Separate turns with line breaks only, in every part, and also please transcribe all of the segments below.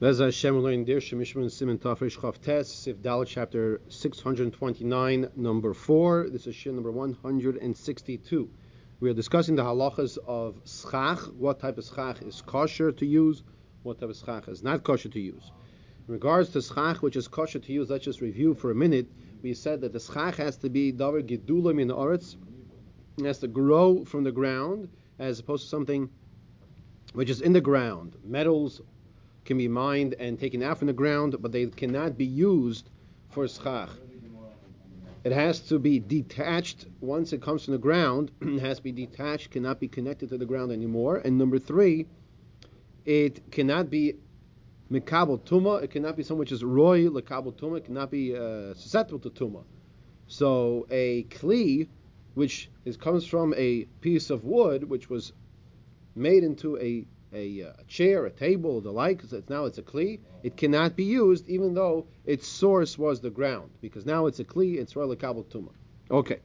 Bez Hashem, we're learning Der Shemishman Simon Tafresh Chav Tes, Sif Dalit, chapter 629, number 4. This is Shin number 162. We are discussing the halachas of schach, what type of schach is kosher to use, what type of schach is not kosher to use. In regards to schach, which is kosher to use, let's just review for a minute. We said that the schach has to be davar gedulim in oretz, it has to grow from the ground, as opposed to something which is in the ground, metals, can be mined and taken out from the ground, but they cannot be used for schach. It has to be detached once it comes from the ground. it has to be detached, cannot be connected to the ground anymore. And number three, it cannot be mikabel tuma. It cannot be something which is roy lekabel tuma. It cannot be uh, susceptible to tuma. So a kli, which is, comes from a piece of wood, which was made into a a, uh, a chair, a table, the like, now it's a kli, it cannot be used even though its source was the ground, because now it's a kli, it's royal kabel tuma. Okay.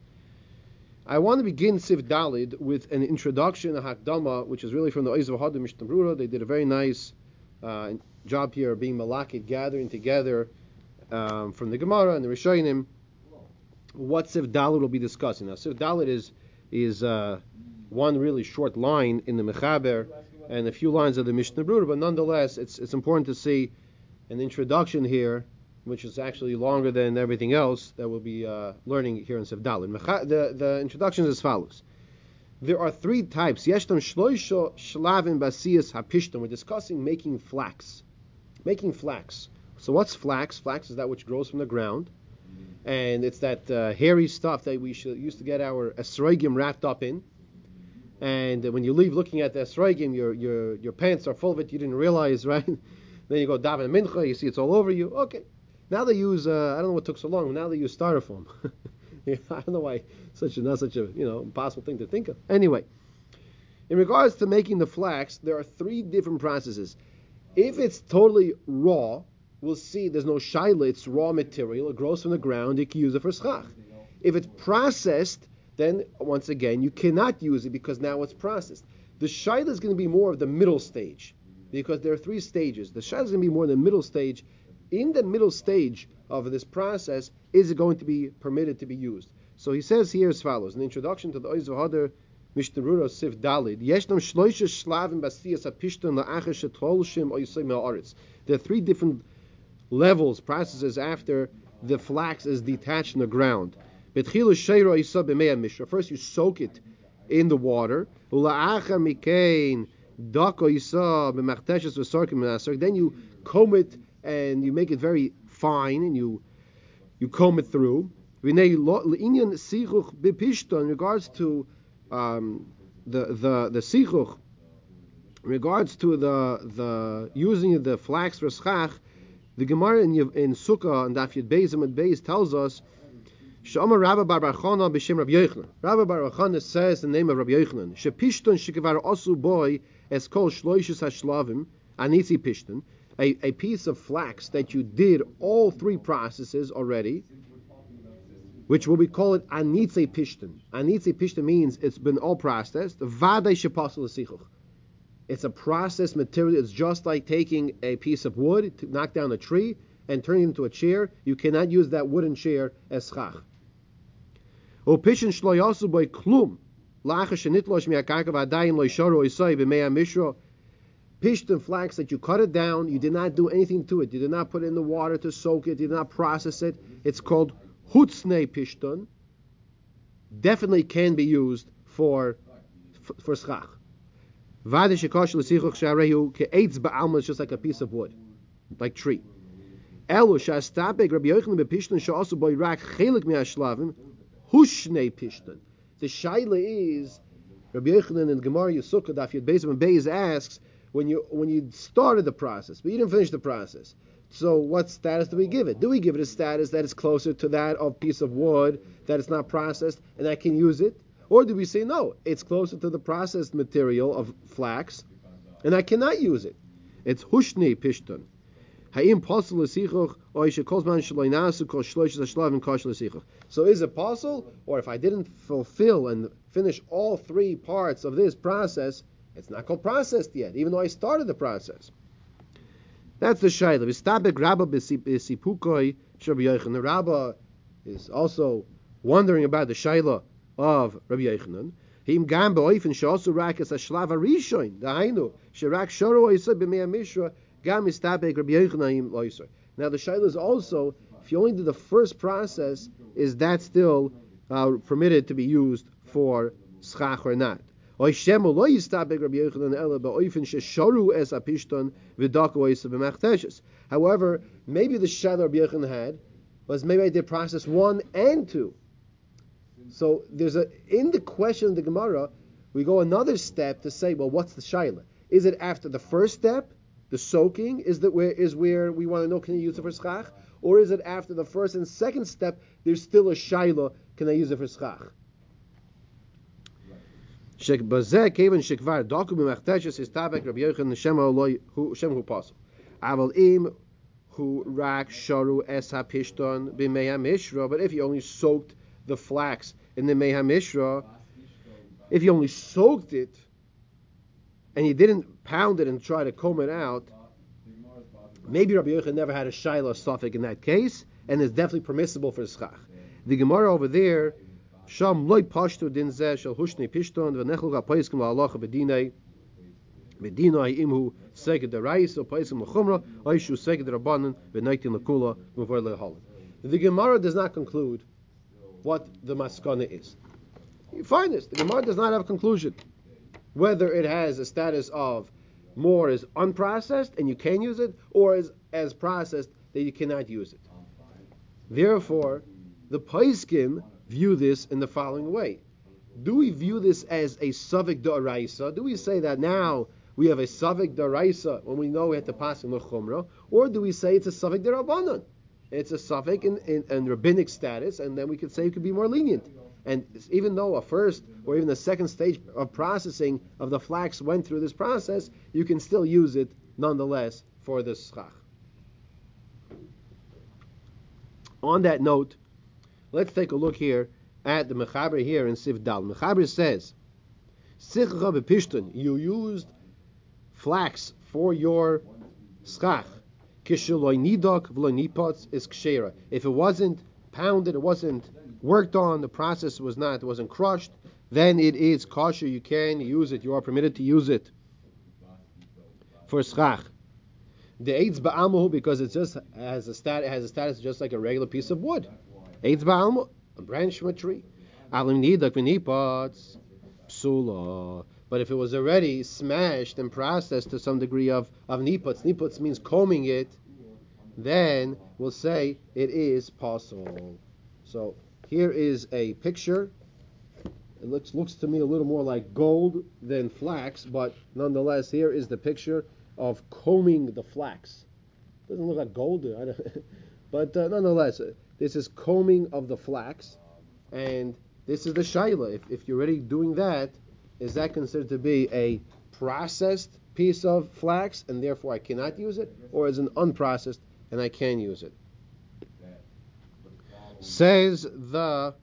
I want to begin Sif Dalid with an introduction, a hakdama, which is really from the Oiz V'Hader Mishnah They did a very nice uh, job here, being malakit, gathering together um, from the Gemara and the Rishonim what Sif Dalid will be discussing. Now, Sif Dalid is is uh, one really short line in the Mechaber and a few lines of the Mishnah Berurah, but nonetheless, it's it's important to see an introduction here, which is actually longer than everything else that we'll be uh, learning here in Sevdalin. The the introduction is as follows. There are three types. Yeshtam shloisho shlavim basiyas hapishtam. We're discussing making flax. Making flax. So what's flax? Flax is that which grows from the ground. And it's that uh, hairy stuff that we should, used to get our esrogim wrapped up in and when you leave looking at the Esrogim, your, your, your pants are full of it, you didn't realize, right? then you go daven mincha, you see it's all over you. Okay. Now they use, uh, I don't know what took so long, now they use styrofoam. I don't know why such a, not such a, you know, impossible thing to think of. Anyway, in regards to making the flax, there are three different processes. If it's totally raw, we'll see there's no shaila, it's raw material, it grows from the ground, you can use it for schach. If it's processed, then once again you cannot use it because now it's processed. The shaila is going to be more of the middle stage because there are three stages. The shaila is going to be more the middle stage. In the middle stage of this process, is it going to be permitted to be used? So he says here as follows: an introduction to the Oiz V'Hader Mishnah Sif Dalid. There are three different levels, processes after the flax is detached from the ground. First, you soak it in the water. Then you comb it and you make it very fine and you you comb it through. In regards to um, the the the sichuch, in regards to the the using the flax for schach, the Gemara in, in Sukkah and Daf Yud Beis and Beis tells us Shama Rabba Bar Barchana b'Shem Rabbi Yochanan. Rabbi Bar Barchana says the name of Rabbi Yochanan. Shepishton shikavar osu boy es kol shloishes hashlavim anitzi pishton. A, a piece of flax that you did all three processes already, which will be called anitze pishton. Anitze means it's been all processed. Vadei shepasul It's a processed material. It's just like taking a piece of wood to knock down a tree and turning it into a chair. You cannot use that wooden chair as. O pishin shlo yasu boy klum. Lacha shenitlosh miakarka v'adayim lo yisharu isai b'mei mishra. Pished flax that you cut it down, you did not do anything to it. You did not put it in the water to soak it. You did not process it. It's called hutzne pishtun. Definitely can be used for for schach. Vade shekosh l'sichuch sharehu ke'etz ba'alma is just like a piece of wood, like tree. Elu shastapek Rabbi Yochanan bepishtan she'asu boy rak chelik mi'ashlavim Hushne Pishtan. The shaila is Rabbi Yochanan and Gemara Yisukah Daf Yud Beis and Beis asks when you when you started the process, but you didn't finish the process. So what status do we give it? Do we give it a status that is closer to that of piece of wood that is not processed and I can use it? Or do we say no, it's closer to the processed material of flax and I cannot use it? It's Hushne Pishtan. Or kosh. So is it possible, or if I didn't fulfill and finish all three parts of this process, it's not called processed yet, even though I started the process. That's the Shaila. Vistabek Rabba Besipukoi Rabbi Yochanan. The Rabba is also wondering about the Shaila of Rabbi Yochanan. Him gam beoifen sheosu rak as a shlav arishoin. Dahainu sherak shoro oisa b'mei mishra gam istabek Rabbi Yochanan. Now the Shaila is also if you only did the first process, is that still uh, permitted to be used for schach or not? However, maybe the shad Rabbi Yochanan had was maybe I did process one and two. So there's a in the question of the Gemara, we go another step to say, well, what's the shaila? Is it after the first step, the soaking is that where is where we want to know can I use it for schach, or is it after the first and second step? There's still a shiloh can I use it for schach? Shek bazeh kaven shekvar dokum mechtesh is tabek Rabbi Yochanan Shem Eloi who Shem who pasul. Aval im who rak sharu es hapishton b'meya mishra. But if you only soaked the flax in the meya mishra, if you only soaked it and he didn't pound it and try to comb it out, maybe Rabbi Yochanan never had a shaila suffix in that case, and it's definitely permissible for schach. The Gemara over there Sham loy pashtu din ze shel hushni pishton v'nechel ga paiskim la'alacha b'dinei b'dinei imhu seged derais o paiskim l'chumra oishu seged rabbanan v'naitin l'kula v'vor le'halin. The Gemara does not conclude what the maskana is. You find this. The Gemara does not have a conclusion. Whether it has a status of more is unprocessed and you can use it, or is as processed that you cannot use it. Therefore, the Paiskim view this in the following way. Do we view this as a Savik Da'araisa? Do we say that now we have a Savik Da'araisa when we know we have to pass in Chumrah? Or do we say it's a Savik Da'rabanan? It's a Savik in, in, in, rabbinic status, and then we could say it could be more lenient. And even though a first or even the second stage of processing of the flax went through this process, you can still use it nonetheless for the schach. On that note, Let's take a look here at the Mechaber here in Sif Dal. Mechaber says, Sichcha bepishton, you used flax for your schach. Kishaloi nidok v'lo nipots is kshera. If it wasn't pounded, it wasn't worked on, the process was not, wasn't crushed, then it is kosher. You can use it. You are permitted to use it for schach. The eitz ba'amu because it just has a stat has a status just like a regular piece of wood. Eitz ba'alma, a branch from a tree. Alim nidak v'nipots, psula. But if it was already smashed and processed to some degree of, of nipots, nipots means combing it, then we'll say it is possible. So here is a picture. It looks looks to me a little more like gold than flax, but nonetheless, here is the picture of combing the flax. Doesn't look like gold, but uh, nonetheless, this is combing of the flax, and this is the shaila. If, if you're already doing that, is that considered to be a processed piece of flax, and therefore I cannot use it, or is it unprocessed and I can use it? Says the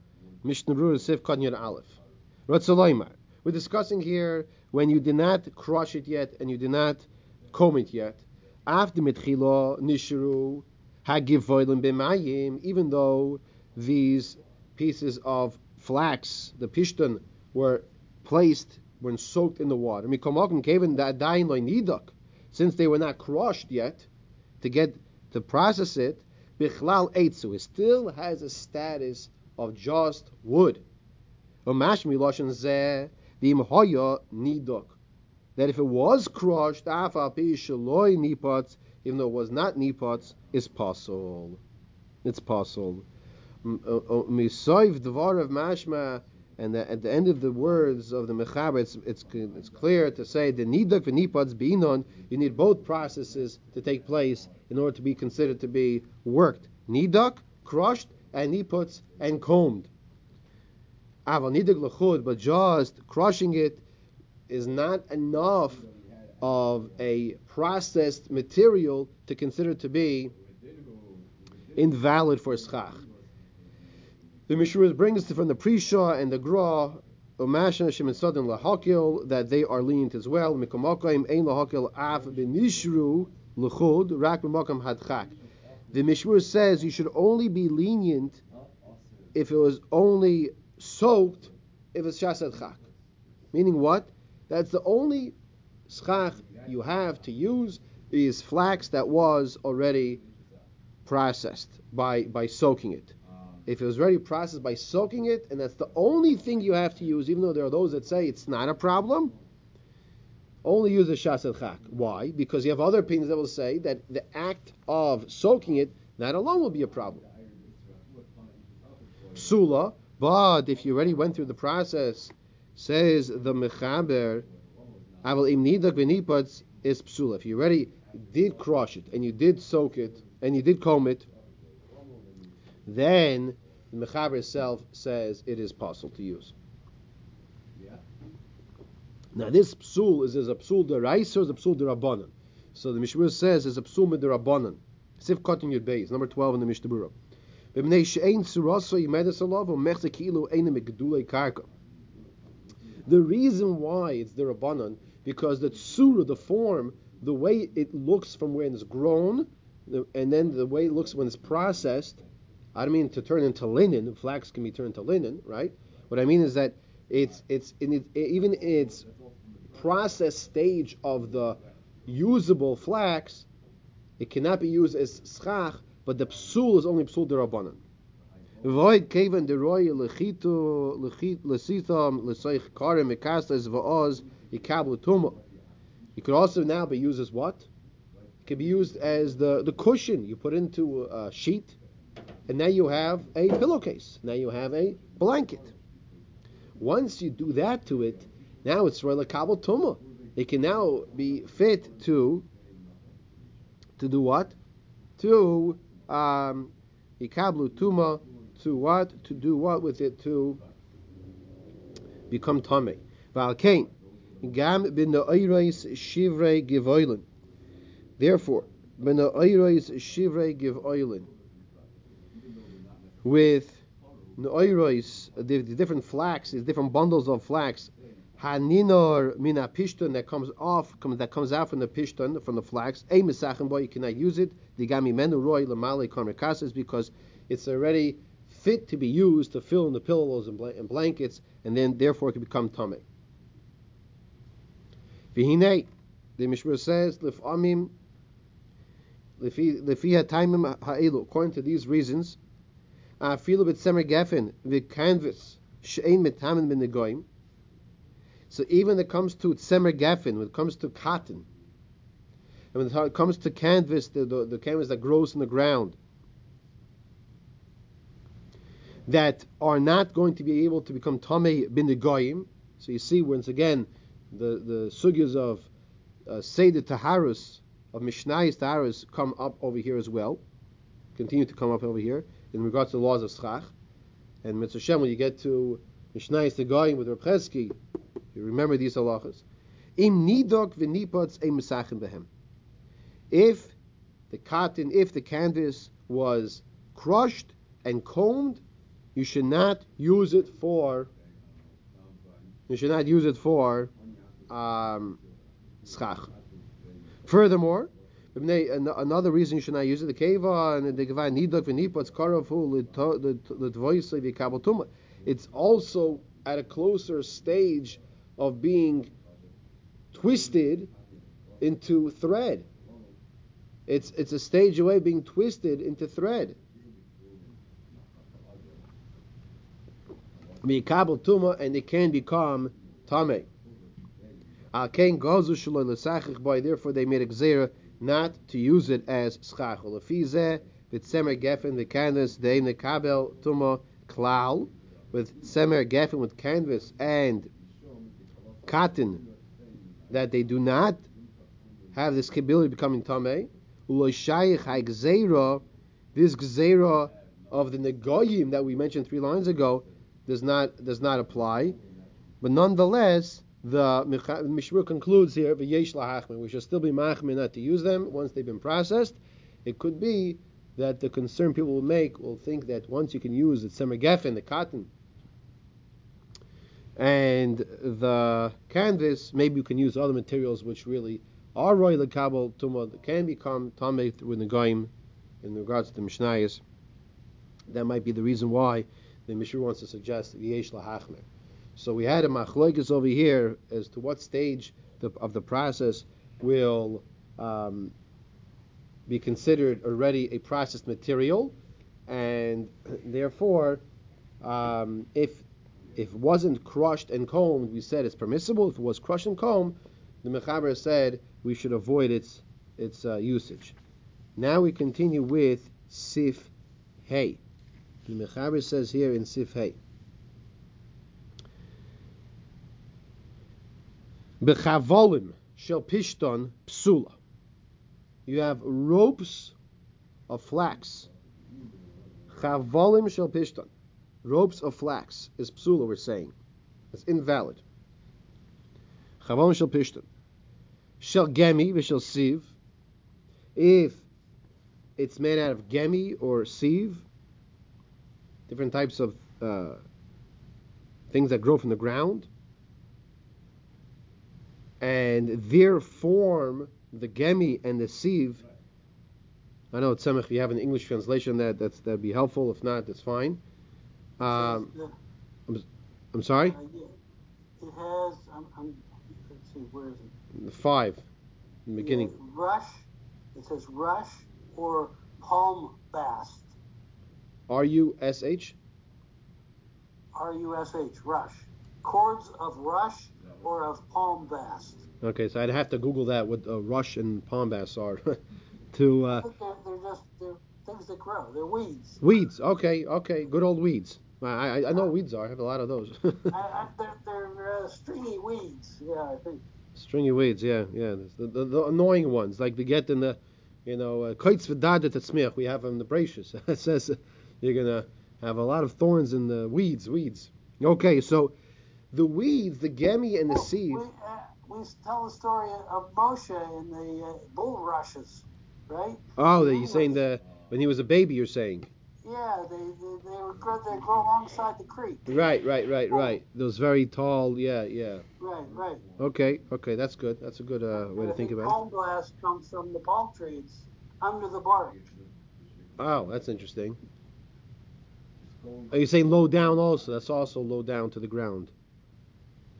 Mishnah Berurah Sif Kanyar Aleph. We're discussing here when you did not crush it yet and you did not comb it yet. After mitchilo nishru Hagivvayim Bemayim, even though these pieces of flax, the pishton, were placed when soaked in the water. Since they were not crushed yet, to get to process it, bichlal eitzu, it still has a status of just wood. That if it was crushed, even though it was not nipots, is possible. It's possible. Uh, uh, Misoiv dvar of mashma, and at the end of the words of the mechaber, it's, it's, it's clear to say the nidak and nipots binon. You need both processes to take place in order to be considered to be worked. Nidak, crushed, and nipots and combed. Aval nidak lechud, but just crushing it is not enough of a processed material to consider to be invalid for schach. The Mishra brings from the Prisha and the Gra Umashna Shemitzadim lahakil that they are lenient as well. Mikomokaim ein lahakil av benishru lechud rak b'makam hadchak. The Mishmur says you should only be lenient if it was only soaked if it's shasad chak. Meaning what? That's the only schach you have to use is flax that was already processed by by soaking it. If it was already processed by soaking it, and that's the only thing you have to use, even though there are those that say it's not a problem, only use a shasel chak. Why? Because you have other opinions that will say that the act of soaking it, that alone will be a problem. Psula, but if you already went through the process, says the mechaber, aval im nidak is psula. If you already did crush it and you did soak it and you did comb it, then the Mechaber itself says it is possible to use. Now this psul is, is a psul deraisa or is a psul derabanan? So the Mishmur says is a psul miderabanan. Sif Katan your base, number 12 in the Mishnah The reason why it's the Rabbanan, because the tsura, the form, the way it looks from when it's grown, and then the way it looks when it's processed, I don't mean to turn into linen. Flax can be turned into linen, right? What I mean is that it's it's in it, even in its process stage of the usable flax, it cannot be used as schach, but the psul is only psul derabanan. Void kaven deroy lechitu lechit lesitam lesoich karim mekastas va'oz yikablu tuma. It could also now be used as what? It could be used as the, the cushion you put into a sheet and now you have a pillowcase. Now you have a blanket. Once you do that to it, now it's really kabel tuma. It can now be fit to to do what? To um ikablu tuma to what? To do what with it? To become tummy. Valkain. Gam bin shivrei givoilin. Therefore, bin shivrei givoilin with the, the different flax, the different bundles of flax. Haninor mina pishton that comes off, comes, that comes out from the pishton, from the flax. A misachem boy, you cannot use it. The gami menu roy lamale karmikasas because it's already fit to be used to fill in the pillows and, bl- and blankets, and then therefore it can become tummy. Vihine, the Mishmur says, lifamim, lefi taimim ha'elu. According to these reasons, afilu b'tzemer gefen v'kanvus she'ein metamin min negoim. So even when it comes to tzemer gefen, when it comes to cotton, and when it comes to canvas, the, the, the canvas that grows in the ground, that are not going to be able to become tamei bin. So you see, once again, the the sugyas of uh, Seder Taharus, of Mishnayis Taharus, come up over here as well, continue to come up over here in regards to the laws of schach. And Mitzvah Shem, when you get to Mishnayis Tegoyim with Reb you remember these halachas. Im nidok v'nipotz a mesachim behem. If the cotton, if the canvas was crushed and combed, you should not use it for. You should not use it for um, schach. Furthermore, Another reason you should not use it, the keva and the gevai nidok v'nipotz karafu l'tvoisei v'kabel It's also at a closer stage of being twisted into thread. It's it's a stage away being twisted into thread. Mikabel tuma and it can become tame. Al kain gazu shaloi by therefore they made a gzera not to use it as schach. Lefize semer gefen the canvas deim the kabel tuma klal with semer gefen with canvas and cotton that they do not have this capability of becoming tamei. Uloshayich this gzeira of the negoyim that we mentioned three lines ago does not does not apply, but nonetheless the Mishmur concludes here, v'yesh lahachmin. We should still be machmin not to use them once they've been processed. It could be that the concern people will make will think that once you can use the semer gefen, the cotton, And the canvas, maybe you can use other materials which really are roy lekabel tuma that can become tamei through negaim in regards to the mishnayos. That might be the reason why the Mishnah wants to suggest yesh lahachmer. So we had a machloikis over here as to what stage the, of the process will um, be considered already a processed material, and therefore, um, if if it wasn't crushed and combed, we said it's permissible. If it was crushed and combed, the Mechaber said we should avoid its its uh, usage. Now we continue with Sif Hey. The Mechaber says here in Sif Hey. Bechavolim shel pishton psula. You have ropes of flax. Chavolim shel pishton. Ropes of flax is psula, we're saying. It's invalid. Chavolim shel pishton. Shel gemi v'shel sieve. If it's made out of gemi or sieve, different types of uh, things that grow from the ground, and their form, the gemi and the sieve. I know it's Semech, if you have an English translation that that's, that'd be helpful. If not, that's fine. Um, I'm, I'm sorry?
It has, I'm, I'm, let's see, where is it?
The five, in the beginning.
Rush, it says rush or palm bast.
R U S H?
R U S H, rush. Cords of rush or of palm bast.
Okay, so I'd have to Google that what uh, rush and palm bast are to
I
uh,
think they're, they're just they're things that grow. They're weeds.
weeds. Okay, okay, good old weeds. I, I, I know what weeds are. I have a lot of those.
I, I, they're they're uh, stringy weeds. Yeah, I think.
Stringy weeds, yeah, yeah. The, the, the annoying ones, like they get in the, you know, kites v'dadet tzmiach. We have them in the bracious. it says uh, you're gonna have a lot of thorns in the weeds, weeds. Okay, so the weeds, the gemi and the
Well. We, uh, we tell the story of Moshe in the uh, bulrushes, right?
Oh, you're saying the when he was a baby. You're saying.
Yeah, they they, they were grow, they grow alongside the creek.
Right, right, right, right. Those very tall. Yeah, yeah.
Right, right.
Okay, okay. That's good. That's a good uh, way to think about it.
palm bast comes from the palm tree. It's under the bark.
Oh, that's interesting. Are you saying low down also? That's also low down to the ground.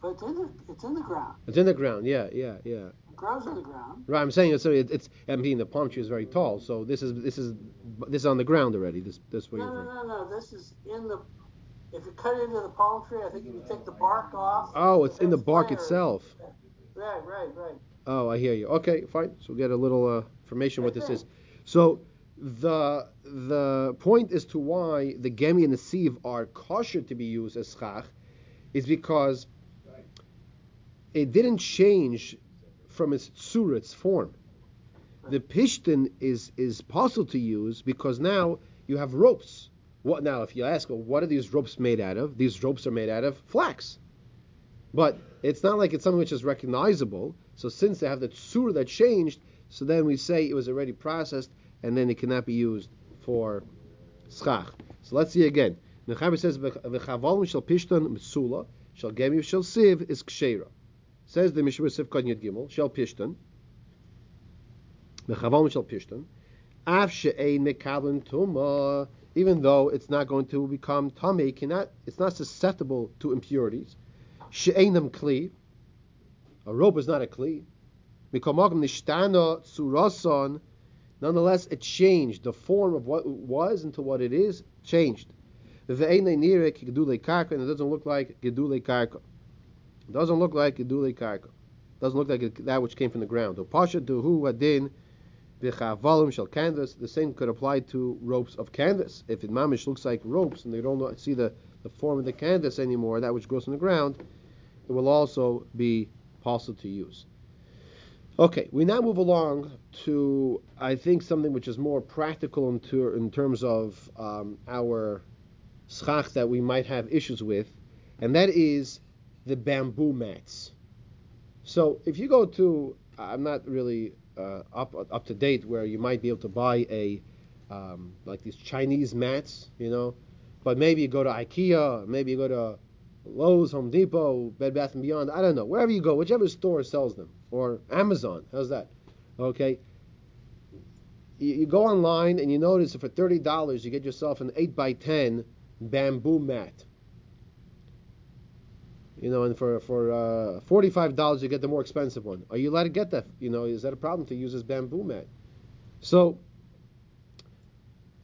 But it's in the it's in the ground.
It's in the ground. Yeah, yeah, yeah.
It grows in the ground.
Right. I'm saying it's it, it's. I mean, the palm tree is very tall, so this is this is this is on the ground already. This this way.
No, no, no, no. This is in the. If you cut into the palm tree, I think you take the bark off.
Oh, it's in the bark
there.
itself.
Right, right, right.
Oh, I hear you. Okay, fine. So we'll get a little uh, information what this is. So the the point as to why the gemi and the sieve are kosher to be used as schach is because it didn't change from its tsura, its form. The pishtin is is possible to use because now you have ropes. What now? If you ask, well, what are these ropes made out of? These ropes are made out of flax. But it's not like it's something which is recognizable. So since they have the tsura that changed, so then we say it was already processed, and then it cannot be used for schach. So let's see again. The says v'chavalim shel pishton mtsula shel gemi shel siv is kshera. Says the Mishra Siv Kod Yud Gimel shel pishton v'chavalim shel pishton af she'ein mekabel tuma even though it's not going to become tummy, cannot it's not susceptible to impurities. She'einam kli. A rope is not a kli. Mikomagam nishtana surason. Nonetheless, it changed. The form of what it was into what it is changed. Karka, and it doesn't look like gedule karka. It doesn't look like gedule karka. Doesn't look like that which came from the ground. Pasha duhu adin v'chavalim shel canvas. The same could apply to ropes of canvas. If it mamish looks like ropes and they don't see the, the form of the canvas anymore, that which grows on the ground, it will also be possible to use. Okay, we now move along to I think something which is more practical in, ter- in terms of um, our schach that we might have issues with, and that is the bamboo mats. So if you go to, I'm not really uh, up up to date where you might be able to buy a um, like these Chinese mats, you know, but maybe you go to IKEA, maybe you go to Lowe's, Home Depot, Bed Bath and Beyond. I don't know. Wherever you go, whichever store sells them, or Amazon. How's that? Okay. You, you go online and you notice for thirty dollars you get yourself an eight by ten bamboo mat. You know, and for for uh, forty-five dollars you get the more expensive one. Are you allowed to get that? You know, is that a problem to use this bamboo mat? So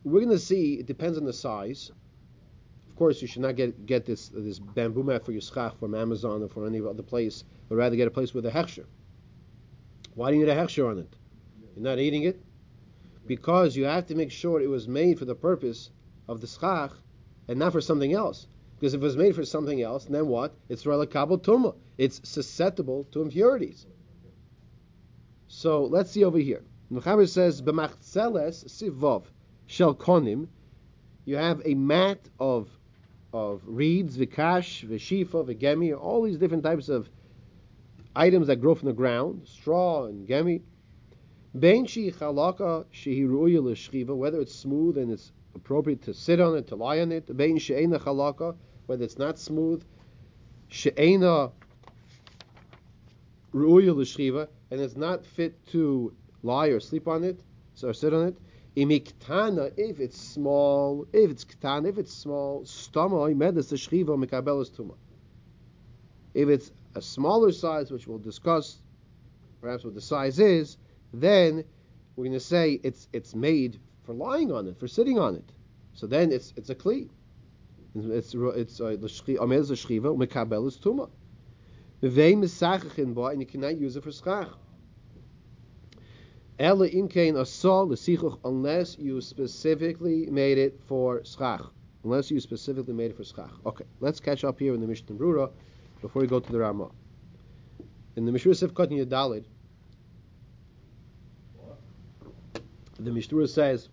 we're going to see. It depends on the size. Of course, you should not get get this this bamboo mat for your schach from Amazon or from any other place, but rather get a place with a hechsher. Why do you need a hechsher on it? You're not eating it because you have to make sure it was made for the purpose of the schach and not for something else. Because if it was made for something else, then what? It's relakabel tuma. It's susceptible to impurities. So let's see over here. Mechaber says b'machzeles sivov shel konim. You have a mat of of reeds, vikash, vishifa, vigemi, all these different types of items that grow from the ground, straw and gemi. Bein shi chalaka shehi whether it's smooth and it's appropriate to sit on it, to lie on it. Bein she'ena chalaka, whether it's not smooth. She'ena ru'uya l'shchiva, and it's not fit to lie or sleep on it, so or sit on it. Imiktana, if it's small, if it's ktana, if it's small, stama, imedes shchiva mekabelas tuma. If it's a smaller size, which we'll discuss, perhaps what the size is, then we're going to say it's it's made for lying on it, for sitting on it. So then it's it's a kli. It's it's uh, the shchiva mekabelas tuma. V'vei misachachin ba, and you cannot use it for schach. Ella imkein asal l'sichuch unless you specifically made it for schach. Unless you specifically made it for schach. Okay, let's catch up here in the Mishnah Brura before we go to the Rama. In the Mishnah Sifkat Yadalid, the Mishnah says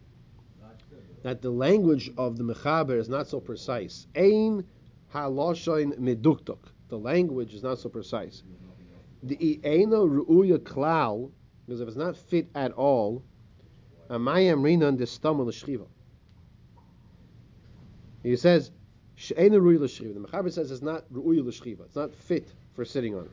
that the language of the Mechaber is not so precise. Ein haloshain meduktok. The language is not so precise. The eina ru'uya klal because if it's not fit at all, amayam rinan destamel l'shchiva. He says, she'ena ru'i l'shchiva. The Mechaber says it's not ru'i l'shchiva. It's not fit for sitting on it.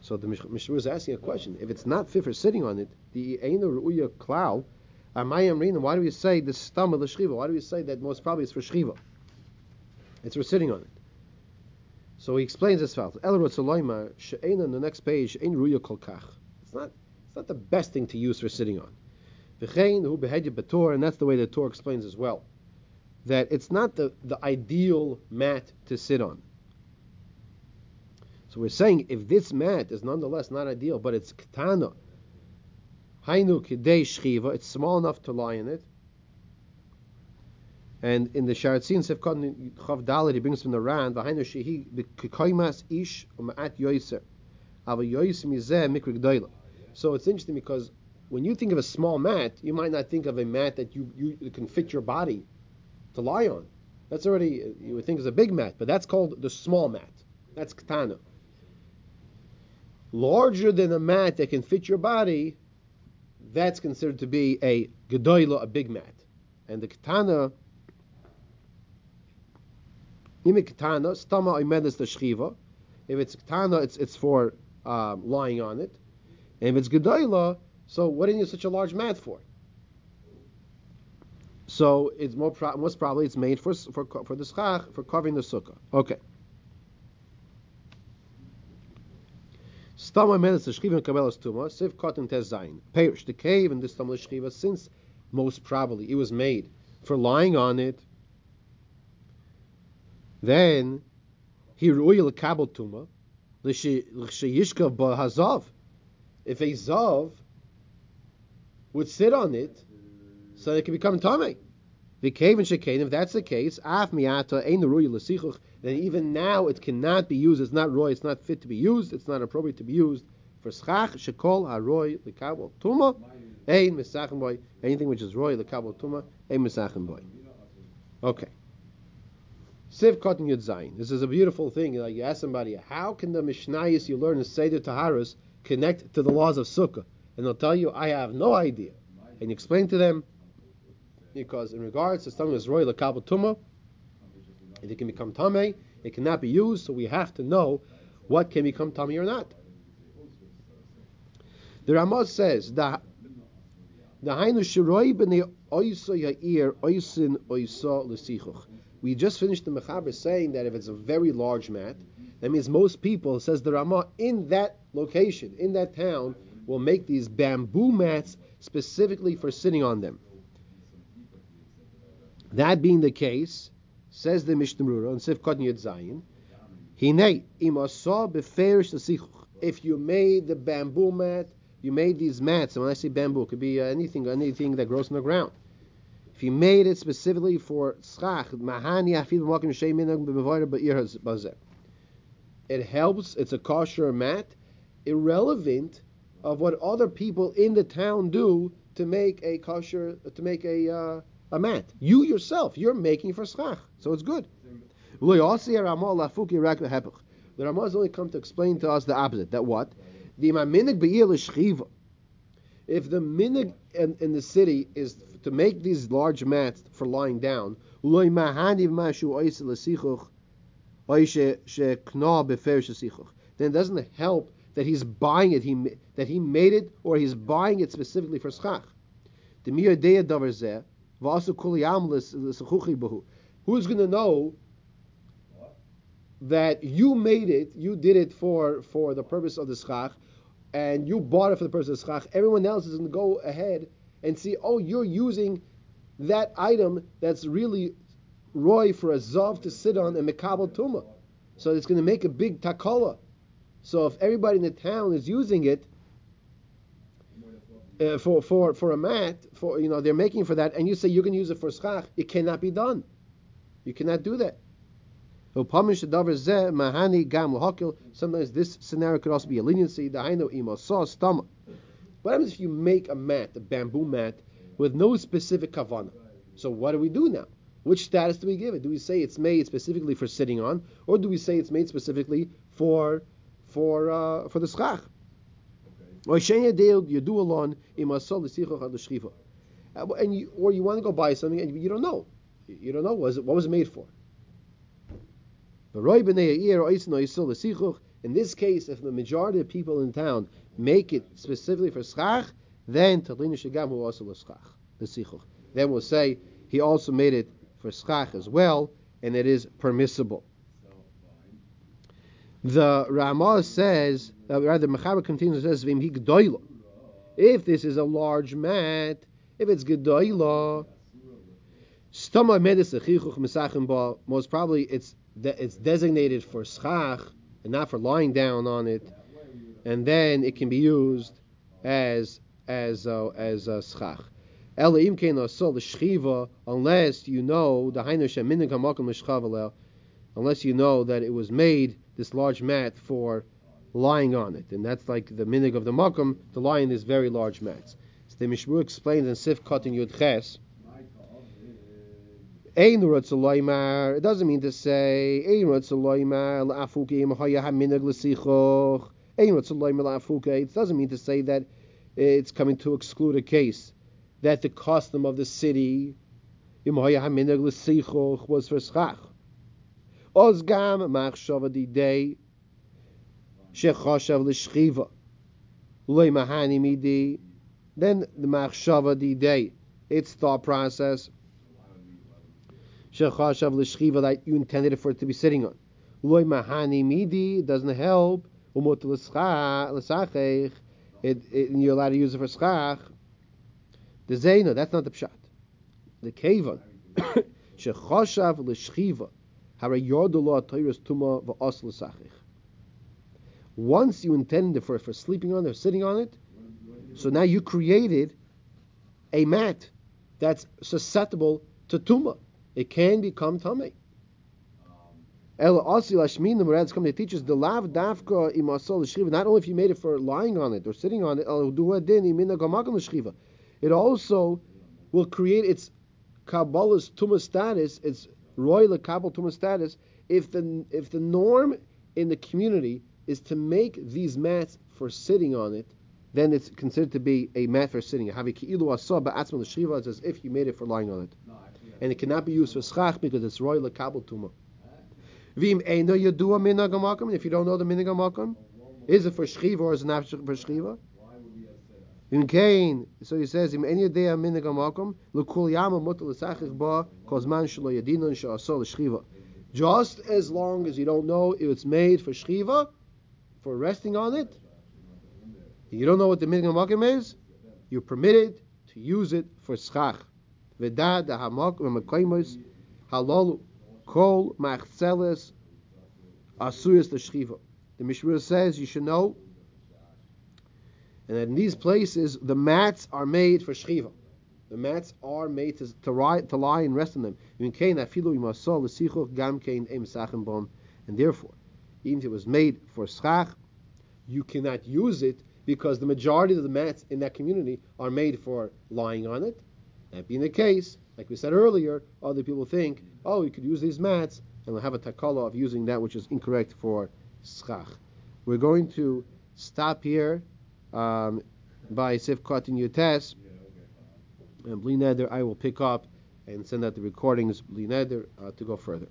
So the Mishnah is asking a question. If it's not fit for sitting on it, the eina ru'uya klal, why do we say the stamel l'shchiva? Why do we say that most probably it's for shchiva? It's for sitting on it. So he explains. El Rotzaloima, she'ena on the next page, ein ruya kolkach. It's not it's not the best thing to use for sitting on. And that's the way the Torah explains as well. That it's not the, the ideal mat to sit on. So we're saying if this mat is nonetheless not ideal, but it's katana, hainu kidei shchiva, it's small enough to lie in it. And in the Sharatzin Sefkot Chav Dalit, he brings from the Ran, v'hainu shehi b'kikoimas ish u'ma'at yoiser, ava yoiser mizeh mikrik doilah. So it's interesting because when you think of a small mat, you might not think of a mat that you, you can fit your body to lie on. That's already you would think is a big mat, but that's called the small mat. That's katana. Larger than a mat that can fit your body, that's considered to be a gedoyla, a big mat. And the katana, katana, stama the shchiva. If it's katana, it's it's for um, lying on it. And if it's Gedoyla, so what do you need such a large mat for? So it's more pro- most probably it's made for for for the schach for covering the sukkah. Okay. Stama menes shchiva and kabelas tuma siv cotton tes zayin. Perish the cave and the stama shchiva since most probably it was made for lying on it. Then he ru'il kabel tuma l'sheyishkav b'hazav if a Zav would sit on it, so it could become Tame. And Shekain, if that's the case, Af Miata Ein Ruy then even now it cannot be used, it's not Roy, it's not fit to be used, it's not appropriate to be used for Schach, Shekol, Haroy, Likabel, Tuma, Ein Misachem Boy, anything which is Roy, Likabel, Tuma, Ein Misachem Boy. Okay. Siv Cotton Yud Zayin. This is a beautiful thing. Like you ask somebody, how can the Mishnayis you learn in Seder Taharas connect to the laws of Sukkah. And they'll tell you, I have no idea. And you explain to them, because in regards to something that's royal, if it can become tame, It cannot be used, so we have to know what can become tummy or not. The Ramah says that. We just finished the Mechaber saying that if it's a very large mat, that means most people, says the Ramah, in that location, in that town, will make these bamboo mats specifically for sitting on them. That being the case, says the Mishnah Brura on Sifkot Yud Zayin, Hine imasa beferish l'sichuch. If you made the bamboo mat, you made these mats, and when I say bamboo, it could be uh, anything, anything that grows on the ground. If you made it specifically for schach, it helps. It's a kosher mat, irrelevant of what other people in the town do to make a kosher, to make a uh, a mat. You yourself, you're making for schach, so it's good. Er the Ramah has only come to explain to us the opposite. That what? If the minig in, in, the city is to make these large mats for lying down, then it doesn't help that he's buying it, he, that he made it, or he's buying it specifically for schach. Who's going to know that you made it, you did it for, for the purpose of the schach, and you bought it for the purpose of the schach? Everyone else is going to go ahead and see, oh, you're using that item that's really roy for a zav to sit on and mekabel tuma. So it's going to make a big takola. So if everybody in the town is using it, uh, for for for a mat, for you know they're making for that, and you say you can use it for schach, it cannot be done. You cannot do that. Sometimes this scenario could also be a leniency. What happens if you make a mat, a bamboo mat, with no specific kavana? So what do we do now? Which status do we give it? Do we say it's made specifically for sitting on, or do we say it's made specifically for for uh, for the schach? Uh, and you, or you want to go buy something and you don't know. You don't know what was it, what was it made for. In this case, if the majority of people in town make it specifically for schach, then Then we'll say he also made it for schach as well, and it is permissible. The Ramah says, uh, rather, Mechaber continues and says, Vim If this is a large mat, if it's gedoyla, stama medis mesachim ba, most probably it's de- it's designated for schach and not for lying down on it, and then it can be used as as uh, as uh, schach. Unless you know the unless you know that it was made this large mat for lying on it, and that's like the minig of the makom to lie in very large mats. So the Mishmur explains in Sif Katan Yud Ches. It doesn't mean to say it doesn't mean to say that it's coming to exclude a case that the custom of the city was for schach. Ozgam didei shechoshav l'shchiva loy mahani midi. Then the machshava day, its thought process. Shechoshav l'shchiva that you intended it for it to be sitting on. Loy mahani midi doesn't help. Umot l'sachech. It, it, you're allowed to use it for schach. The zayna, that's not the pshat. The kavan. Shechoshav l'shchiva. Once you intended for for sleeping on it or sitting on it, so now you created a mat that's susceptible to tuma. It can become tummy. El Asi Lashmin, the Murad's coming to teach us the lav dafka imasol shchiva. Not only if you made it for lying on it or sitting on it, el duadin imina gamakam shriva. it also will create its Kabbalah's tuma status, its royal kabel tuma status if the if the norm in the community is to make these mats for sitting on it, then it's considered to be a mat for sitting. Have a keilu asah, but atzma leshivah. It's as if you made it for lying on it, and it cannot be used for schach because it's royal kabel tuma. Vim eino yadua minhag hamakom. If you don't know the minhag hamakom, is it for shchiva or is it not for shchiva? In Cain, so he says, "Im eni dea minhag hamakom lekul yama mutal l'sachich ba kozman shelo yadinon she'asol l'shchiva." Just as long as you don't know if it's made for shchiva, for resting on it, you don't know what the minhag hamakom is, you're permitted to use it for schach. V'da da hamakom v'makoimos halolu kol machzeles asuyas l'shchiva. The Mishmur says you should know and in these places the mats are made for shchiva. The mats are made to, to, lie, to lie and rest on them. And therefore, even if it was made for schach, you cannot use it because the majority of the mats in that community are made for lying on it. That being the case, like we said earlier, other people think, oh, we could use these mats, and we'll have a takala of using that which is incorrect for schach. We're going to stop here um, by Se'if Katan Yud-Tes. And Bli Neder, I will pick up and send out the recordings, Bli Neder, uh, to go further.